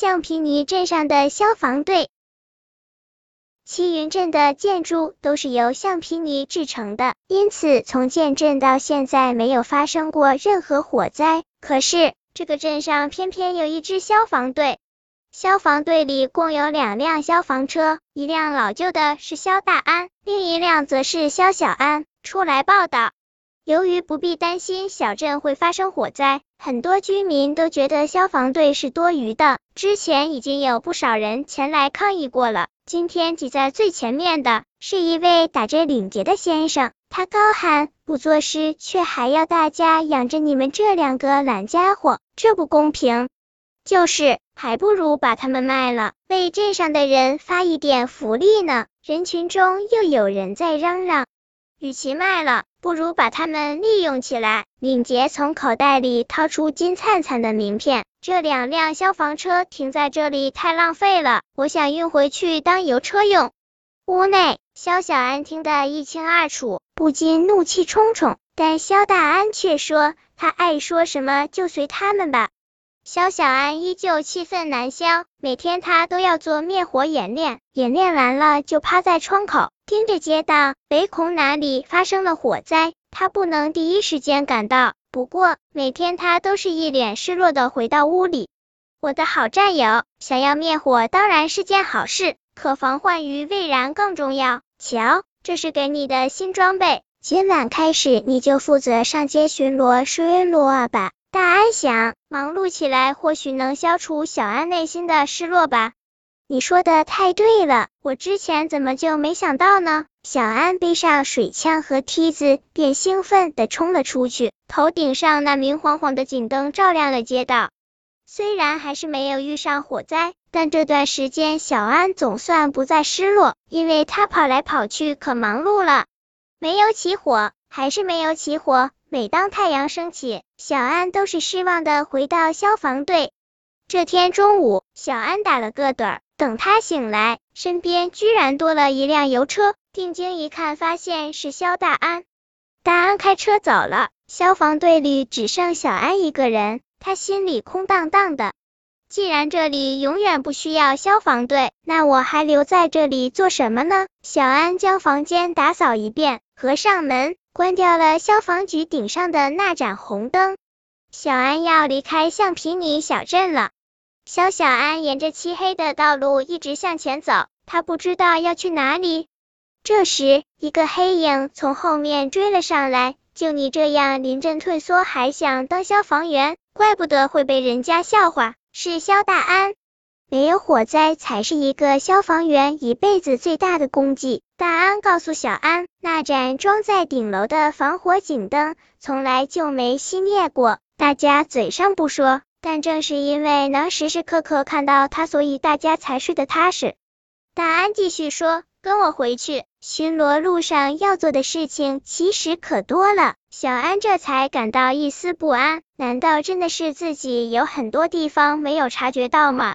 橡皮泥镇上的消防队。齐云镇的建筑都是由橡皮泥制成的，因此从建镇到现在没有发生过任何火灾。可是这个镇上偏偏有一支消防队，消防队里共有两辆消防车，一辆老旧的是肖大安，另一辆则是肖小安。出来报道，由于不必担心小镇会发生火灾，很多居民都觉得消防队是多余的。之前已经有不少人前来抗议过了。今天挤在最前面的是一位打着领结的先生，他高喊：“不作诗，却还要大家养着你们这两个懒家伙，这不公平！就是，还不如把他们卖了，为镇上的人发一点福利呢。”人群中又有人在嚷嚷。与其卖了，不如把它们利用起来。领杰从口袋里掏出金灿灿的名片。这两辆消防车停在这里太浪费了，我想运回去当油车用。屋内，肖小安听得一清二楚，不禁怒气冲冲。但肖大安却说，他爱说什么就随他们吧。肖小安依旧气愤难消，每天他都要做灭火演练，演练完了就趴在窗口盯着街道，唯恐哪里发生了火灾，他不能第一时间赶到。不过每天他都是一脸失落的回到屋里。我的好战友，想要灭火当然是件好事，可防患于未然更重要。瞧，这是给你的新装备，今晚开始你就负责上街巡逻巡逻吧。大安想，忙碌起来或许能消除小安内心的失落吧。你说的太对了，我之前怎么就没想到呢？小安背上水枪和梯子，便兴奋地冲了出去。头顶上那明晃晃的警灯照亮了街道。虽然还是没有遇上火灾，但这段时间小安总算不再失落，因为他跑来跑去可忙碌了。没有起火，还是没有起火。每当太阳升起，小安都是失望的回到消防队。这天中午，小安打了个盹儿，等他醒来，身边居然多了一辆油车。定睛一看，发现是肖大安。大安开车走了，消防队里只剩小安一个人，他心里空荡荡的。既然这里永远不需要消防队，那我还留在这里做什么呢？小安将房间打扫一遍，合上门。关掉了消防局顶上的那盏红灯，小安要离开橡皮泥小镇了。肖小安沿着漆黑的道路一直向前走，他不知道要去哪里。这时，一个黑影从后面追了上来。就你这样临阵退缩，还想当消防员？怪不得会被人家笑话。是肖大安。没有火灾才是一个消防员一辈子最大的功绩。大安告诉小安，那盏装在顶楼的防火警灯从来就没熄灭过。大家嘴上不说，但正是因为能时时刻刻看到他，所以大家才睡得踏实。大安继续说：“跟我回去，巡逻路上要做的事情其实可多了。”小安这才感到一丝不安，难道真的是自己有很多地方没有察觉到吗？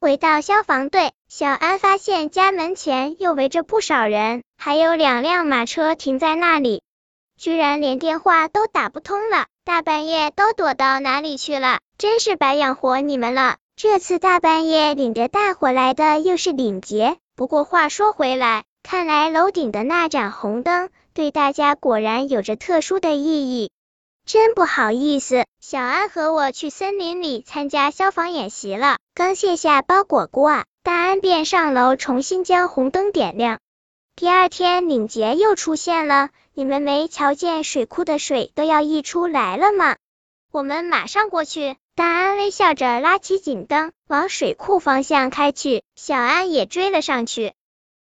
回到消防队，小安发现家门前又围着不少人，还有两辆马车停在那里，居然连电话都打不通了。大半夜都躲到哪里去了？真是白养活你们了。这次大半夜领着大伙来的又是领杰。不过话说回来，看来楼顶的那盏红灯对大家果然有着特殊的意义。真不好意思，小安和我去森林里参加消防演习了。刚卸下包裹锅，大安便上楼重新将红灯点亮。第二天，领结又出现了。你们没瞧见水库的水都要溢出来了吗？我们马上过去。大安微笑着拉起警灯，往水库方向开去。小安也追了上去。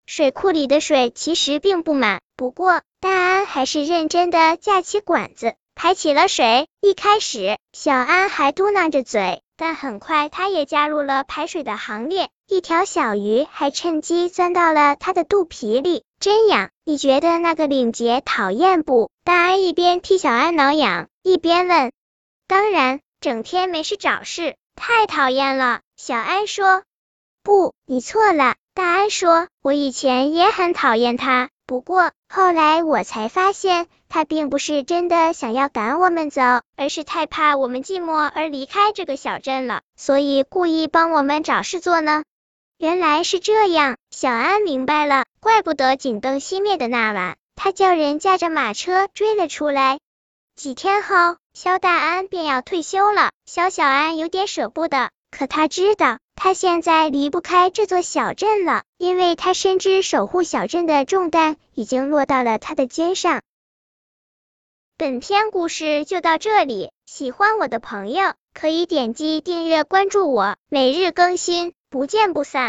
水库里的水其实并不满，不过大安还是认真的架起管子。排起了水。一开始，小安还嘟囔着嘴，但很快他也加入了排水的行列。一条小鱼还趁机钻到了他的肚皮里，真痒！你觉得那个领结讨厌不？大安一边替小安挠痒，一边问。当然，整天没事找事，太讨厌了。小安说。不，你错了。大安说，我以前也很讨厌他。不过，后来我才发现，他并不是真的想要赶我们走，而是太怕我们寂寞而离开这个小镇了，所以故意帮我们找事做呢。原来是这样，小安明白了，怪不得警灯熄灭的那晚，他叫人驾着马车追了出来。几天后，肖大安便要退休了，肖小安有点舍不得，可他知道。他现在离不开这座小镇了，因为他深知守护小镇的重担已经落到了他的肩上。本篇故事就到这里，喜欢我的朋友可以点击订阅关注我，每日更新，不见不散。